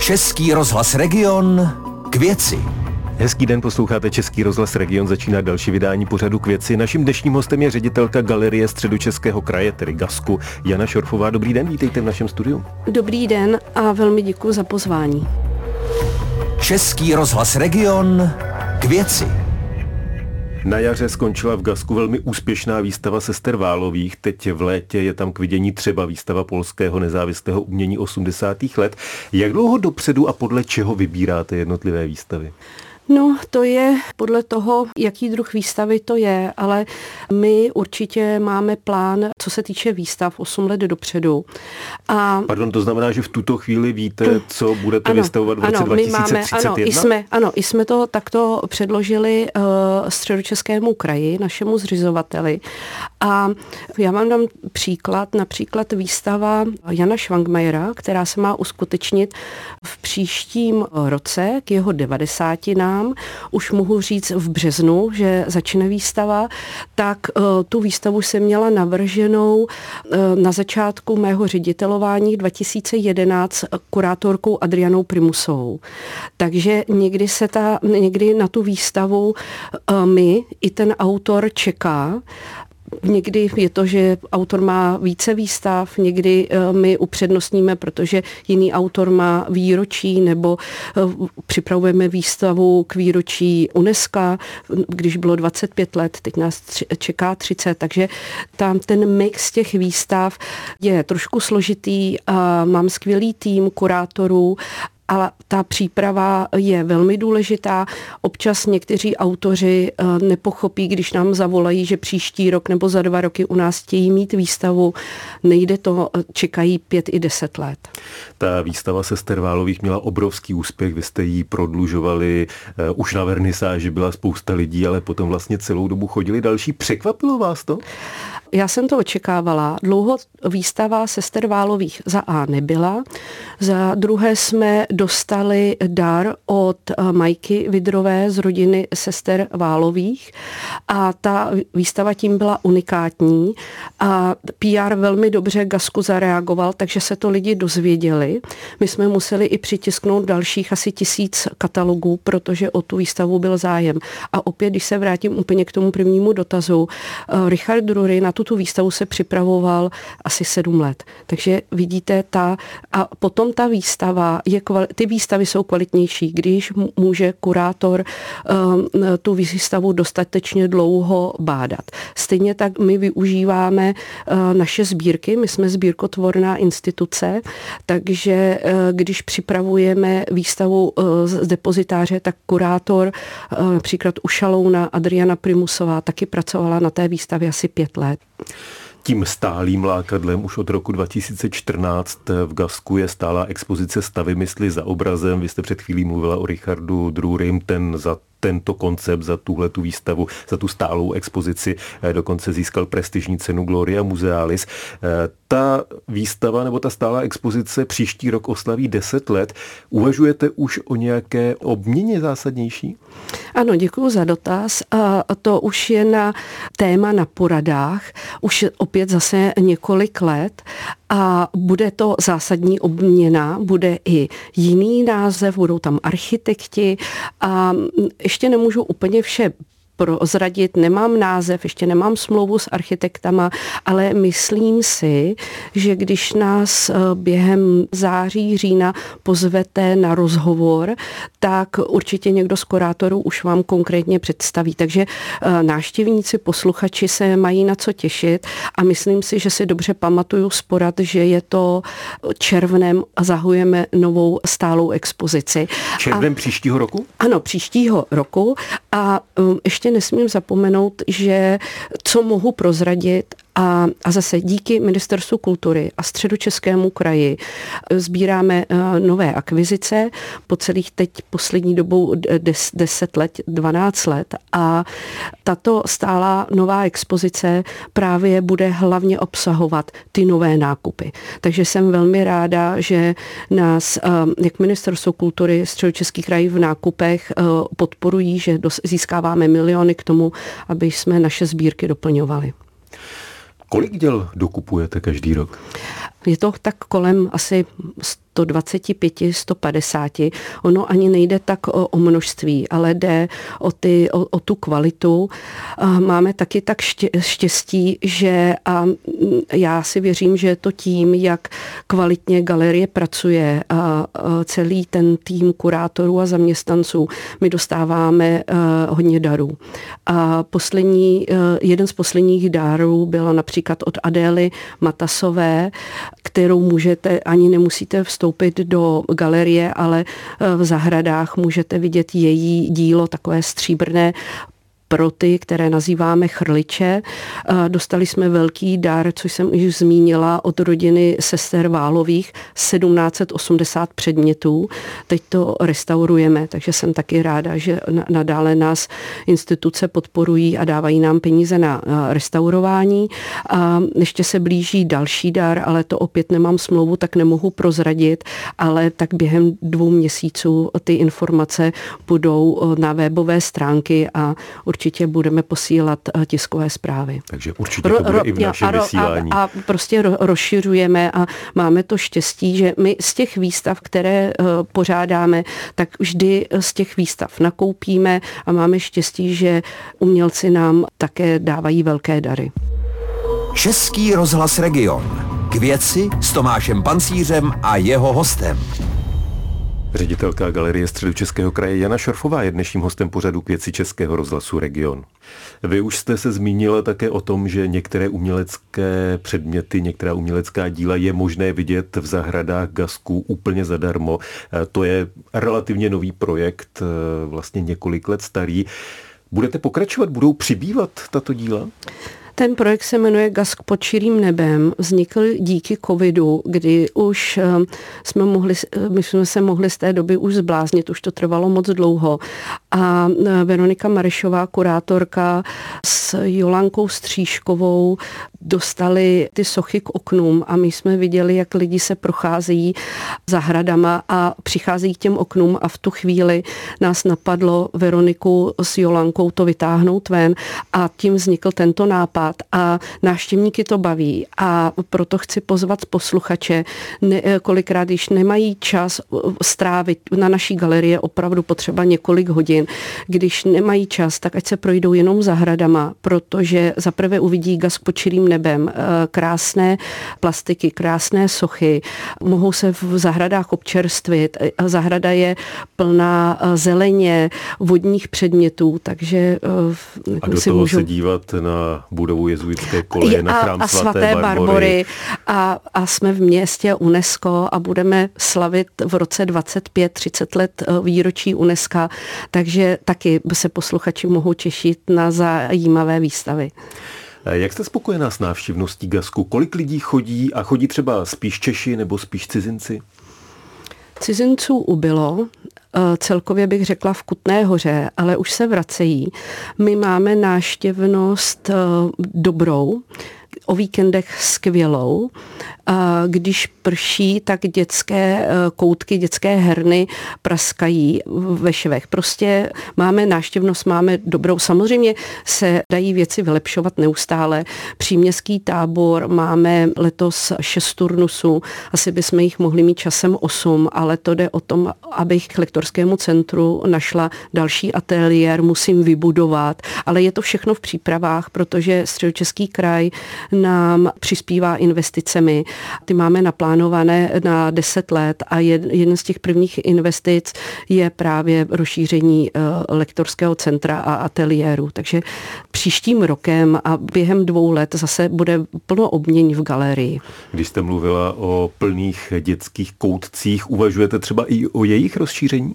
Český rozhlas Region k věci. Hezký den, posloucháte Český rozhlas Region, začíná další vydání pořadu k věci. Naším dnešním hostem je ředitelka Galerie Středočeského kraje, tedy Gasku, Jana Šorfová. Dobrý den, vítejte v našem studiu. Dobrý den a velmi děkuji za pozvání. Český rozhlas Region k věci. Na jaře skončila v Gasku velmi úspěšná výstava sester Válových. Teď v létě je tam k vidění třeba výstava polského nezávislého umění 80. let. Jak dlouho dopředu a podle čeho vybíráte jednotlivé výstavy? No, to je podle toho, jaký druh výstavy to je, ale my určitě máme plán, co se týče výstav 8 let dopředu. A Pardon, to znamená, že v tuto chvíli víte, co budete ano, vystavovat v roce ano, 2031? My máme, ano, i jsme, ano, i jsme to takto předložili uh, středočeskému kraji, našemu zřizovateli. A já vám dám příklad, například výstava Jana Švangmajera, která se má uskutečnit v příštím roce k jeho 90 nám, už mohu říct v březnu, že začne výstava, tak uh, tu výstavu jsem měla navrženou uh, na začátku mého ředitelování 2011 kurátorkou Adrianou Primusovou. Takže někdy se ta, někdy na tu výstavu uh, my i ten autor čeká Někdy je to, že autor má více výstav, někdy eh, my upřednostníme, protože jiný autor má výročí, nebo eh, připravujeme výstavu k výročí UNESCO, když bylo 25 let, teď nás čeká 30, takže tam ten mix těch výstav je trošku složitý. Mám skvělý tým kurátorů ale ta příprava je velmi důležitá. Občas někteří autoři eh, nepochopí, když nám zavolají, že příští rok nebo za dva roky u nás chtějí mít výstavu. Nejde to, eh, čekají pět i deset let. Ta výstava se Sterválových měla obrovský úspěch, vy jste ji prodlužovali, uh, už na vernisáži byla spousta lidí, ale potom vlastně celou dobu chodili další. Překvapilo vás to? Já jsem to očekávala. Dlouho výstava sester Válových za A nebyla, za druhé jsme dostali dar od eh, Majky Vidrové z rodiny sester Válových a ta výstava tím byla unikátní a PR velmi dobře Gasku zareagoval, takže se to lidi dozvěděli. My jsme museli i přitisknout dalších asi tisíc katalogů, protože o tu výstavu byl zájem. A opět, když se vrátím úplně k tomu prvnímu dotazu, eh, Richard Drury na tuto výstavu se připravoval asi sedm let. Takže vidíte, ta, a potom ta výstava, je, ty výstavy jsou kvalitnější, když může kurátor um, tu výstavu dostatečně dlouho bádat. Stejně tak my využíváme uh, naše sbírky, my jsme sbírkotvorná instituce, takže uh, když připravujeme výstavu uh, z depozitáře, tak kurátor, například u Šalouna Adriana Primusová, taky pracovala na té výstavě asi pět let. Tím stálým lákadlem už od roku 2014 v Gasku je stálá expozice stavy mysli za obrazem. Vy jste před chvílí mluvila o Richardu Drurym, ten za tento koncept, za tuhle tu výstavu, za tu stálou expozici eh, dokonce získal prestižní cenu Gloria Musealis. Eh, ta výstava nebo ta stálá expozice příští rok oslaví 10 let. Uvažujete už o nějaké obměně zásadnější? Ano, děkuji za dotaz. To už je na téma na poradách, už opět zase několik let a bude to zásadní obměna, bude i jiný název, budou tam architekti. A ještě nemůžu úplně vše prozradit, nemám název, ještě nemám smlouvu s architektama, ale myslím si, že když nás eh, během září, října pozvete na rozhovor, tak určitě někdo z kurátorů už vám konkrétně představí. Takže eh, návštěvníci, posluchači se mají na co těšit a myslím si, že si dobře pamatuju sporad, že je to červnem a zahujeme novou stálou expozici. Červnem a, příštího roku? Ano, příštího roku a um, ještě nesmím zapomenout, že co mohu prozradit a, a zase díky Ministerstvu kultury a středočeskému kraji eh, sbíráme eh, nové akvizice po celých teď poslední dobou 10 let, 12 let a tato stála nová expozice právě bude hlavně obsahovat ty nové nákupy. Takže jsem velmi ráda, že nás eh, jak Ministerstvo kultury středočeský kraj v nákupech podporují, že získáváme miliony k tomu, aby jsme naše sbírky doplňovali. Kolik děl dokupujete každý rok? Je to tak kolem asi 125, 150. Ono ani nejde tak o, o množství, ale jde o, ty, o, o tu kvalitu. Máme taky tak štěstí, že a já si věřím, že je to tím, jak kvalitně galerie pracuje a celý ten tým kurátorů a zaměstnanců. My dostáváme hodně darů. A poslední, jeden z posledních dárů byla například od Adély Matasové, kterou můžete, ani nemusíte vstoupit do galerie, ale v zahradách můžete vidět její dílo, takové stříbrné pro ty, které nazýváme chrliče. Dostali jsme velký dar, což jsem již zmínila, od rodiny sester Válových, 1780 předmětů. Teď to restaurujeme, takže jsem taky ráda, že nadále nás instituce podporují a dávají nám peníze na restaurování. A ještě se blíží další dar, ale to opět nemám smlouvu, tak nemohu prozradit, ale tak během dvou měsíců ty informace budou na webové stránky a určitě určitě budeme posílat eh, tiskové zprávy. Takže určitě to bude ro, i v našem a, vysílání. A, a prostě ro, rozšiřujeme a máme to štěstí, že my z těch výstav, které uh, pořádáme, tak vždy z těch výstav nakoupíme a máme štěstí, že umělci nám také dávají velké dary. Český rozhlas Region. K věci s Tomášem Pancířem a jeho hostem. Ředitelka Galerie Středu Českého kraje Jana Šorfová je dnešním hostem pořadu k věci Českého rozhlasu Region. Vy už jste se zmínila také o tom, že některé umělecké předměty, některá umělecká díla je možné vidět v zahradách Gasku úplně zadarmo. To je relativně nový projekt, vlastně několik let starý. Budete pokračovat? Budou přibývat tato díla? Ten projekt se jmenuje Gask pod širým nebem. Vznikl díky covidu, kdy už eh, jsme, mohli, eh, my jsme se mohli z té doby už zbláznit, už to trvalo moc dlouho. A eh, Veronika Marešová, kurátorka s Jolankou Stříškovou dostali ty sochy k oknům a my jsme viděli, jak lidi se procházejí zahradama a přicházejí k těm oknům a v tu chvíli nás napadlo Veroniku s Jolankou to vytáhnout ven a tím vznikl tento nápad a návštěvníky to baví. A proto chci pozvat posluchače, ne, kolikrát, když nemají čas strávit na naší galerii opravdu potřeba několik hodin, když nemají čas, tak ať se projdou jenom zahradama, protože zaprvé uvidí gaz pod čirým nebem, uh, krásné plastiky, krásné sochy, mohou se v zahradách občerstvit, zahrada je plná uh, zeleně, vodních předmětů, takže a do si toho můžu... se dívat na budovu jezuitské koleje na chrám a, a svaté Barbory. Barbory. A, a jsme v městě UNESCO a budeme slavit v roce 25-30 let eh, výročí UNESCO, takže taky se posluchači mohou těšit na zajímavé výstavy. Eh, jak jste spokojená s návštěvností Gasku? Kolik lidí chodí a chodí třeba spíš Češi nebo spíš cizinci? Cizinců ubylo, Eh, celkově bych řekla v Kutné hoře, ale už se vracejí. My máme náštěvnost eh, dobrou, o víkendech skvělou když prší, tak dětské eh, koutky, dětské herny praskají ve švech. Prostě máme náštěvnost, máme dobrou. Samozřejmě se dají věci vylepšovat neustále. Příměstský tábor máme letos šest turnusů, asi bychom jich mohli mít časem osm, ale to jde o tom, abych k lektorskému centru našla další ateliér, musím vybudovat, ale je to všechno v přípravách, protože Středočeský kraj nám přispívá investicemi ty máme naplánované na 10 let a jeden z těch prvních investic je právě rozšíření eh, lektorského centra a ateliéru. Takže příštím rokem a během dvou let zase bude plno obměň v galerii. Když jste mluvila o plných dětských koutcích, uvažujete třeba i o jejich rozšíření?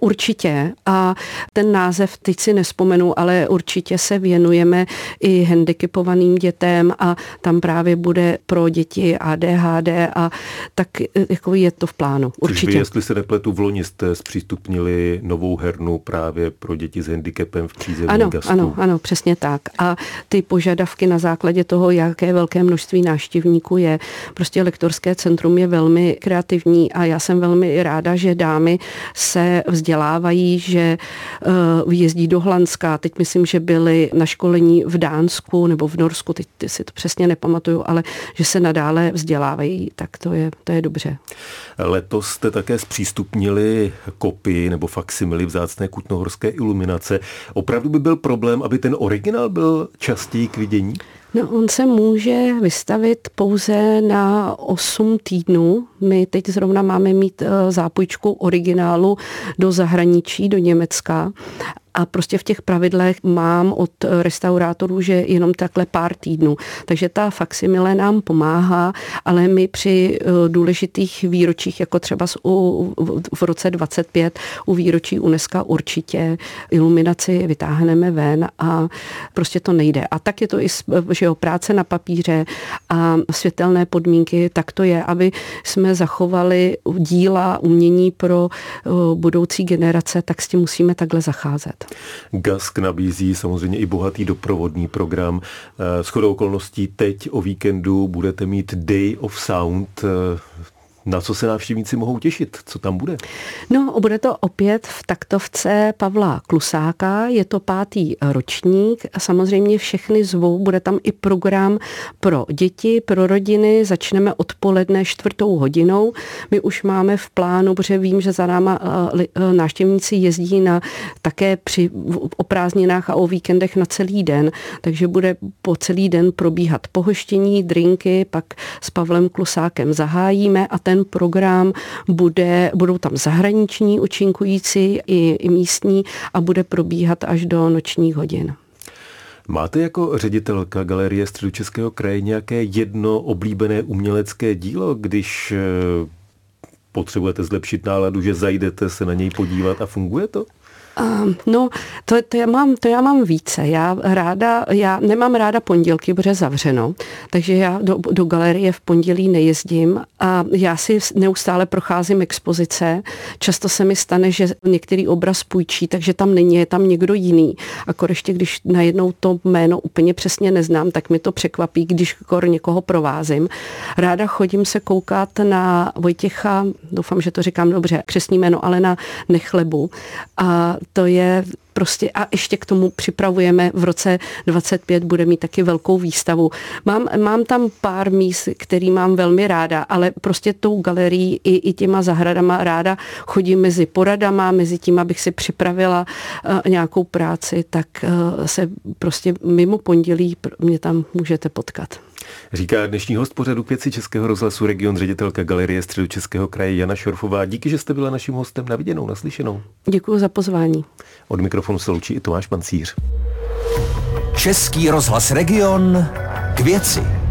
Určitě. A ten název teď si nespomenu, ale určitě se věnujeme i handicapovaným dětem a tam právě bude pro děti ADHD a tak jako je to v plánu. Určitě. Vy, jestli se nepletu, v loni jste zpřístupnili novou hernu právě pro děti s handicapem v přízemní ano, gastu. Ano, ano, přesně tak. A ty požadavky na základě toho, jaké velké množství návštěvníků je, prostě lektorské centrum je velmi kreativní a já jsem velmi ráda, že dámy se vzdělávají, že jezdí do Hlanska, teď myslím, že byli na školení v Dánsku nebo v Norsku, teď si to přesně nepamatuju, ale že se nadále vzdělávají, tak to je, to je dobře. Letos jste také zpřístupnili kopii nebo faksimily vzácné kutnohorské iluminace. Opravdu by byl problém, aby ten originál byl častěji k vidění? No, on se může vystavit pouze na 8 týdnů. My teď zrovna máme mít eh, zápůjčku originálu do zahraničí, do Německa a prostě v těch pravidlech mám od restaurátorů, že jenom takhle pár týdnů. Takže ta faksimile nám pomáhá, ale my při eh, důležitých výročích, jako třeba v roce 25 u výročí UNESCO určitě iluminaci vytáhneme ven a prostě to nejde. A tak je to i že jo, práce na papíře a světelné podmínky, tak to je, aby jsme zachovali díla, umění pro eh, budoucí generace, tak s tím musíme takhle zacházet. Gask nabízí samozřejmě i bohatý doprovodný program. S chodou okolností teď o víkendu budete mít Day of Sound. Na co se návštěvníci mohou těšit? Co tam bude? No, bude to opět v taktovce Pavla Klusáka, je to pátý ročník a samozřejmě všechny zvou, bude tam i program pro děti, pro rodiny, začneme odpoledne čtvrtou hodinou. My už máme v plánu, protože vím, že za náma eh, eh, návštěvníci jezdí na také při o prázdninách a o víkendech na celý den, takže bude po celý den probíhat pohoštění, drinky, pak s Pavlem Klusákem zahájíme a ten ten program bude, budou tam zahraniční účinkující i, i místní a bude probíhat až do nočních hodin. Máte jako ředitelka Galerie Středočeského kraje nějaké jedno oblíbené umělecké dílo, když eh, potřebujete zlepšit náladu, že zajdete se na něj podívat a funguje to? Uh, no, to, to, já mám, to já mám více. Já ráda, já nemám ráda pondělky, protože zavřeno, takže já do, do galerie v pondělí nejezdím a já si neustále procházím expozice. Často se mi stane, že některý obraz půjčí, takže tam není, je tam někdo jiný. A ještě když najednou to jméno úplně přesně neznám, tak mi to překvapí, když kor někoho provázím. Ráda chodím se koukat na Vojtěcha, doufám, že to říkám dobře, křesní jméno, ale na Nechlebu. A to je prostě a ještě k tomu připravujeme v roce 25 bude mít taky velkou výstavu. Mám, mám tam pár míst, který mám velmi ráda, ale prostě tou galerií i, i těma zahradama ráda chodím mezi poradama, mezi tím, abych si připravila uh, nějakou práci, tak uh, se prostě mimo pondělí mě tam můžete potkat. Říká dnešní host pořadu pěci Českého rozhlasu region ředitelka Galerie Středu Českého kraje Jana Šorfová. Díky, že jste byla naším hostem na viděnou, naslyšenou. Děkuji za pozvání. Od mikrofonu se loučí i Tomáš Pancíř. Český rozhlas region k věci.